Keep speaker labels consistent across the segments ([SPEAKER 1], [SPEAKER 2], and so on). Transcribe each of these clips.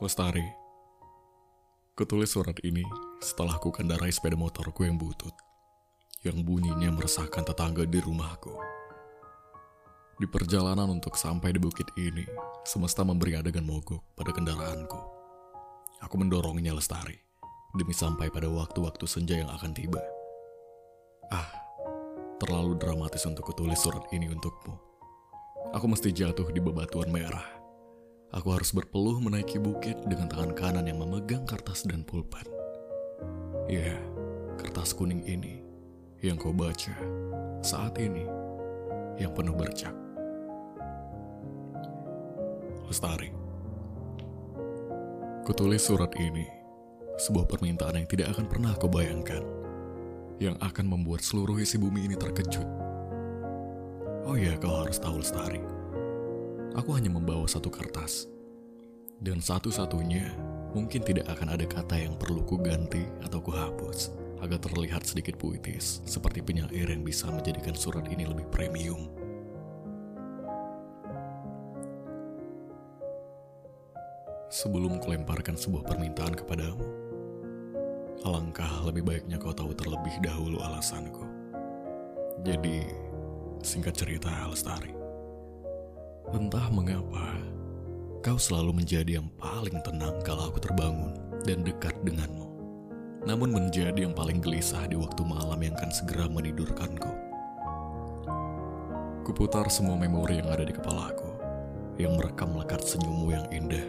[SPEAKER 1] Lestari, kutulis surat ini setelah ku kendarai sepeda motorku yang butut, yang bunyinya meresahkan tetangga di rumahku. Di perjalanan untuk sampai di bukit ini, semesta memberi adegan mogok pada kendaraanku. Aku mendorongnya Lestari, demi sampai pada waktu-waktu senja yang akan tiba. Ah, terlalu dramatis untuk kutulis surat ini untukmu. Aku mesti jatuh di bebatuan merah Aku harus berpeluh menaiki bukit dengan tangan kanan yang memegang kertas dan pulpen. Ya, kertas kuning ini yang kau baca saat ini yang penuh bercak. Lestari. Kutulis surat ini, sebuah permintaan yang tidak akan pernah kau bayangkan, yang akan membuat seluruh isi bumi ini terkejut. Oh ya, kau harus tahu Lestari aku hanya membawa satu kertas. Dan satu-satunya, mungkin tidak akan ada kata yang perlu ku ganti atau ku hapus agar terlihat sedikit puitis, seperti penyair yang bisa menjadikan surat ini lebih premium. Sebelum kulemparkan sebuah permintaan kepadamu, alangkah lebih baiknya kau tahu terlebih dahulu alasanku. Jadi, singkat cerita, Lestari. Entah mengapa, kau selalu menjadi yang paling tenang kalau aku terbangun dan dekat denganmu. Namun menjadi yang paling gelisah di waktu malam yang akan segera menidurkanku. Kuputar semua memori yang ada di kepalaku, yang merekam lekat senyummu yang indah,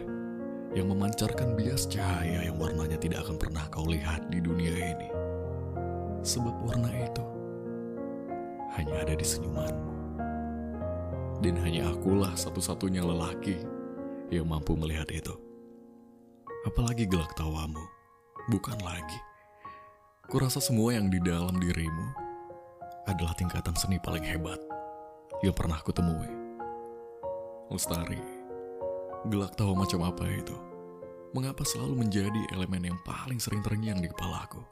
[SPEAKER 1] yang memancarkan bias cahaya yang warnanya tidak akan pernah kau lihat di dunia ini. Sebab warna itu hanya ada di senyumanmu. Dan hanya akulah satu-satunya lelaki yang mampu melihat itu. Apalagi gelak tawamu, bukan lagi. Kurasa semua yang di dalam dirimu adalah tingkatan seni paling hebat yang pernah kutemui. Lestari, gelak tawa macam apa itu? Mengapa selalu menjadi elemen yang paling sering terngiang di kepalaku?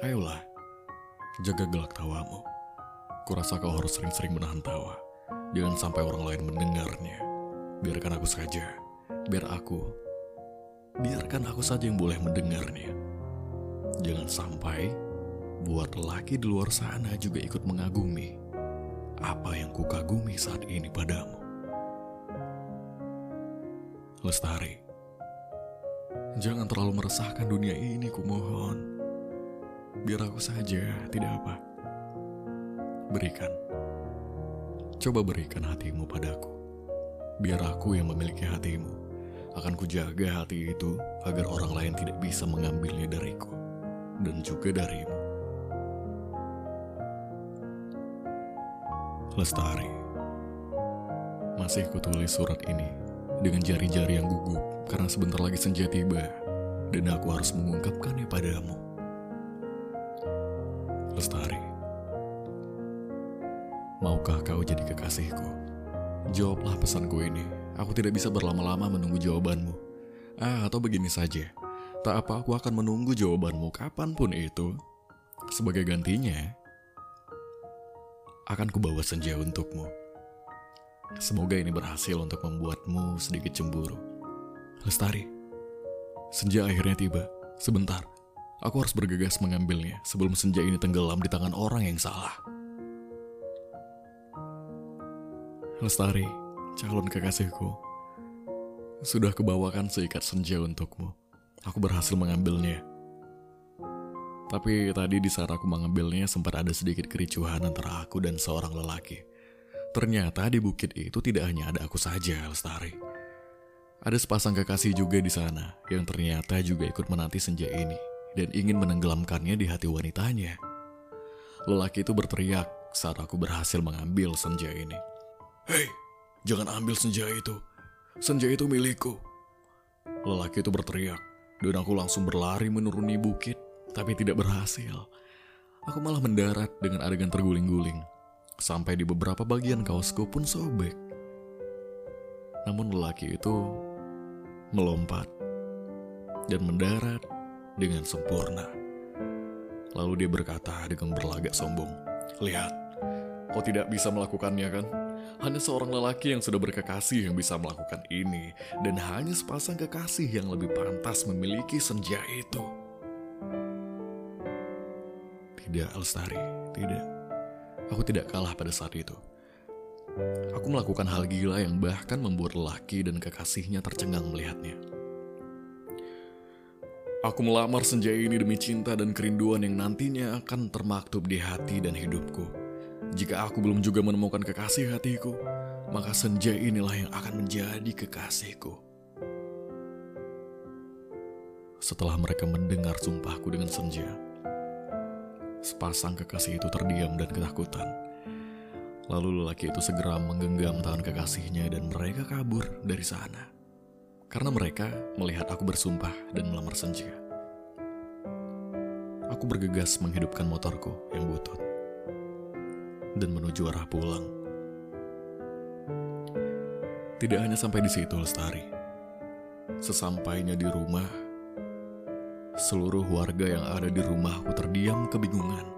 [SPEAKER 1] Ayolah, jaga gelak tawamu. Kurasa kau harus sering-sering menahan tawa Jangan sampai orang lain mendengarnya. Biarkan aku saja. Biar aku. Biarkan aku saja yang boleh mendengarnya. Jangan sampai buat lelaki di luar sana juga ikut mengagumi apa yang kukagumi saat ini padamu. Lestari, jangan terlalu meresahkan dunia ini, kumohon. Biar aku saja, tidak apa. Berikan Coba berikan hatimu padaku. Biar aku yang memiliki hatimu. Akan kujaga hati itu agar orang lain tidak bisa mengambilnya dariku. Dan juga darimu. Lestari. Masih kutulis surat ini dengan jari-jari yang gugup karena sebentar lagi senja tiba dan aku harus mengungkapkannya padamu. Lestari. Maukah kau jadi kekasihku? Jawablah pesanku ini. Aku tidak bisa berlama-lama menunggu jawabanmu. Ah, atau begini saja. Tak apa aku akan menunggu jawabanmu kapan pun itu. Sebagai gantinya, akan kubawa senja untukmu. Semoga ini berhasil untuk membuatmu sedikit cemburu. Lestari, senja akhirnya tiba. Sebentar, aku harus bergegas mengambilnya sebelum senja ini tenggelam di tangan orang yang salah. Lestari, calon kekasihku. Sudah kebawakan seikat senja untukmu. Aku berhasil mengambilnya. Tapi tadi di saat aku mengambilnya sempat ada sedikit kericuhan antara aku dan seorang lelaki. Ternyata di bukit itu tidak hanya ada aku saja, Lestari. Ada sepasang kekasih juga di sana yang ternyata juga ikut menanti senja ini dan ingin menenggelamkannya di hati wanitanya. Lelaki itu berteriak saat aku berhasil mengambil senja ini. Hei, jangan ambil senja itu. Senja itu milikku. Lelaki itu berteriak, dan aku langsung berlari menuruni bukit, tapi tidak berhasil. Aku malah mendarat dengan adegan terguling-guling. Sampai di beberapa bagian kaosku pun sobek. Namun lelaki itu melompat dan mendarat dengan sempurna. Lalu dia berkata dengan berlagak sombong, Lihat, kau tidak bisa melakukannya kan? Hanya seorang lelaki yang sudah berkekasih yang bisa melakukan ini, dan hanya sepasang kekasih yang lebih pantas memiliki senja itu. Tidak, Lestari, tidak. Aku tidak kalah pada saat itu. Aku melakukan hal gila yang bahkan membuat lelaki dan kekasihnya tercengang melihatnya. Aku melamar senja ini demi cinta dan kerinduan yang nantinya akan termaktub di hati dan hidupku. Jika aku belum juga menemukan kekasih hatiku, maka senja inilah yang akan menjadi kekasihku. Setelah mereka mendengar sumpahku dengan senja, sepasang kekasih itu terdiam dan ketakutan. Lalu lelaki itu segera menggenggam tangan kekasihnya dan mereka kabur dari sana. Karena mereka melihat aku bersumpah dan melamar senja. Aku bergegas menghidupkan motorku yang butut dan menuju arah pulang. Tidak hanya sampai di situ, Lestari. Sesampainya di rumah, seluruh warga yang ada di rumahku terdiam kebingungan.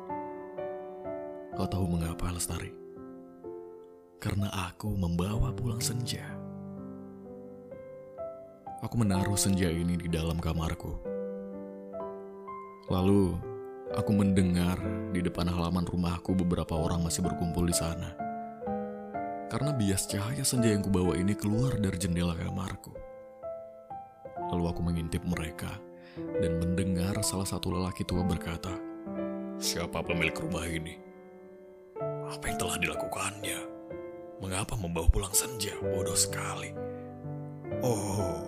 [SPEAKER 1] Kau tahu mengapa, Lestari? Karena aku membawa pulang senja. Aku menaruh senja ini di dalam kamarku. Lalu, Aku mendengar di depan halaman rumahku beberapa orang masih berkumpul di sana. Karena bias cahaya senja yang kubawa ini keluar dari jendela kamarku. Lalu aku mengintip mereka dan mendengar salah satu lelaki tua berkata, Siapa pemilik rumah ini? Apa yang telah dilakukannya? Mengapa membawa pulang senja? Bodoh sekali. Oh,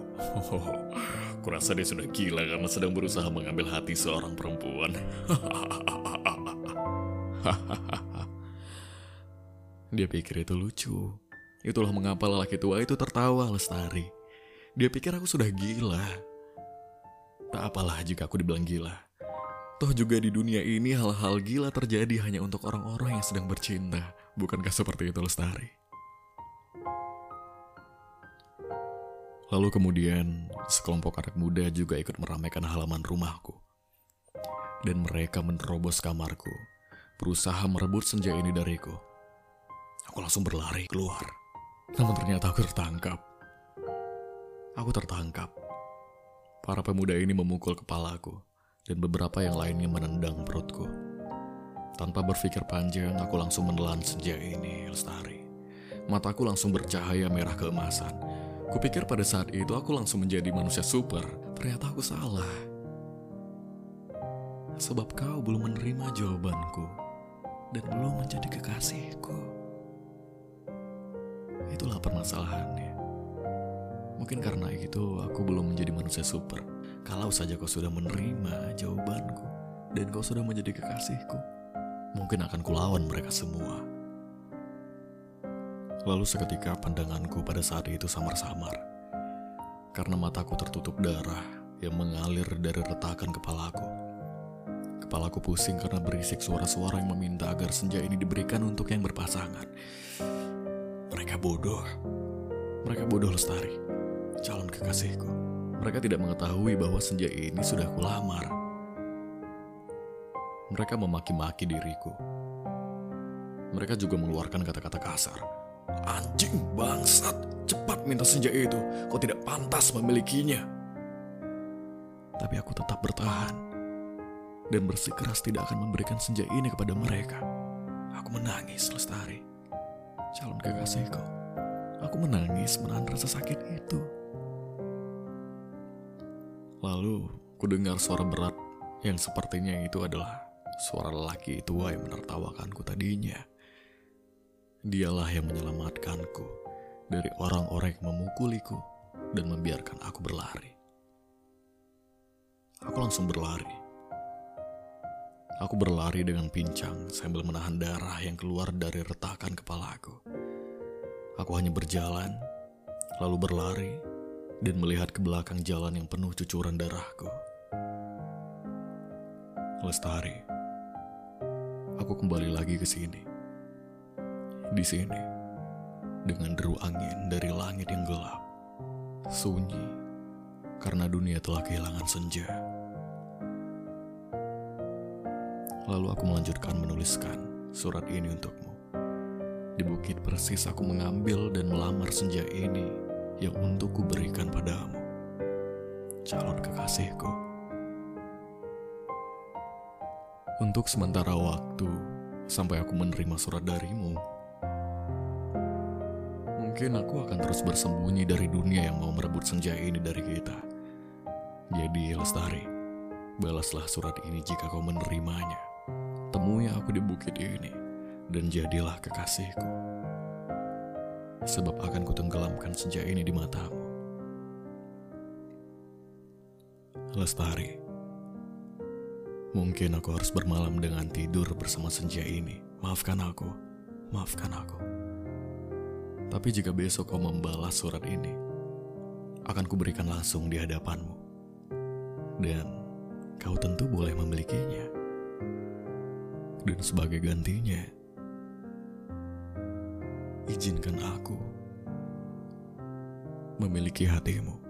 [SPEAKER 1] Kurasa dia sudah gila karena sedang berusaha mengambil hati seorang perempuan. dia pikir itu lucu. Itulah mengapa lelaki tua itu tertawa lestari. Dia pikir aku sudah gila. Tak apalah jika aku dibilang gila. Toh juga di dunia ini hal-hal gila terjadi hanya untuk orang-orang yang sedang bercinta. Bukankah seperti itu lestari? Lalu kemudian sekelompok anak muda juga ikut meramaikan halaman rumahku. Dan mereka menerobos kamarku, berusaha merebut senja ini dariku. Aku langsung berlari keluar. Namun ternyata aku tertangkap. Aku tertangkap. Para pemuda ini memukul kepalaku, dan beberapa yang lainnya menendang perutku. Tanpa berpikir panjang, aku langsung menelan senja ini, Lestari. Mataku langsung bercahaya merah keemasan Kupikir pada saat itu aku langsung menjadi manusia super. Ternyata aku salah. Sebab kau belum menerima jawabanku dan belum menjadi kekasihku. Itulah permasalahannya. Mungkin karena itu aku belum menjadi manusia super. Kalau saja kau sudah menerima jawabanku dan kau sudah menjadi kekasihku, mungkin akan kulawan mereka semua. Lalu seketika pandanganku pada saat itu samar-samar. Karena mataku tertutup darah yang mengalir dari retakan kepalaku. Kepalaku pusing karena berisik suara-suara yang meminta agar senja ini diberikan untuk yang berpasangan. Mereka bodoh. Mereka bodoh lestari. Calon kekasihku. Mereka tidak mengetahui bahwa senja ini sudah kulamar. Mereka memaki-maki diriku. Mereka juga mengeluarkan kata-kata kasar Anjing bangsat, cepat minta senja itu. Kau tidak pantas memilikinya. Tapi aku tetap bertahan dan bersikeras tidak akan memberikan senja ini kepada mereka. Aku menangis, Lestari. Calon kekasihku. Aku menangis menahan rasa sakit itu. Lalu, ku dengar suara berat yang sepertinya itu adalah suara lelaki tua yang menertawakanku tadinya. Dialah yang menyelamatkanku dari orang-orang yang memukuliku dan membiarkan aku berlari. Aku langsung berlari. Aku berlari dengan pincang sambil menahan darah yang keluar dari retakan kepalaku. Aku hanya berjalan, lalu berlari, dan melihat ke belakang jalan yang penuh cucuran darahku. Lestari, aku kembali lagi ke sini di sini, dengan deru angin dari langit yang gelap, sunyi karena dunia telah kehilangan senja. Lalu aku melanjutkan menuliskan surat ini untukmu. Di bukit persis aku mengambil dan melamar senja ini yang untuk ku berikan padamu. Calon kekasihku. Untuk sementara waktu, sampai aku menerima surat darimu, mungkin aku akan terus bersembunyi dari dunia yang mau merebut senja ini dari kita. Jadi, Lestari, balaslah surat ini jika kau menerimanya. Temui aku di bukit ini dan jadilah kekasihku. Sebab akan kutenggelamkan senja ini di matamu. Lestari, mungkin aku harus bermalam dengan tidur bersama senja ini. Maafkan aku, maafkan aku. Tapi jika besok kau membalas surat ini, akan kuberikan langsung di hadapanmu. Dan kau tentu boleh memilikinya. Dan sebagai gantinya, izinkan aku memiliki hatimu.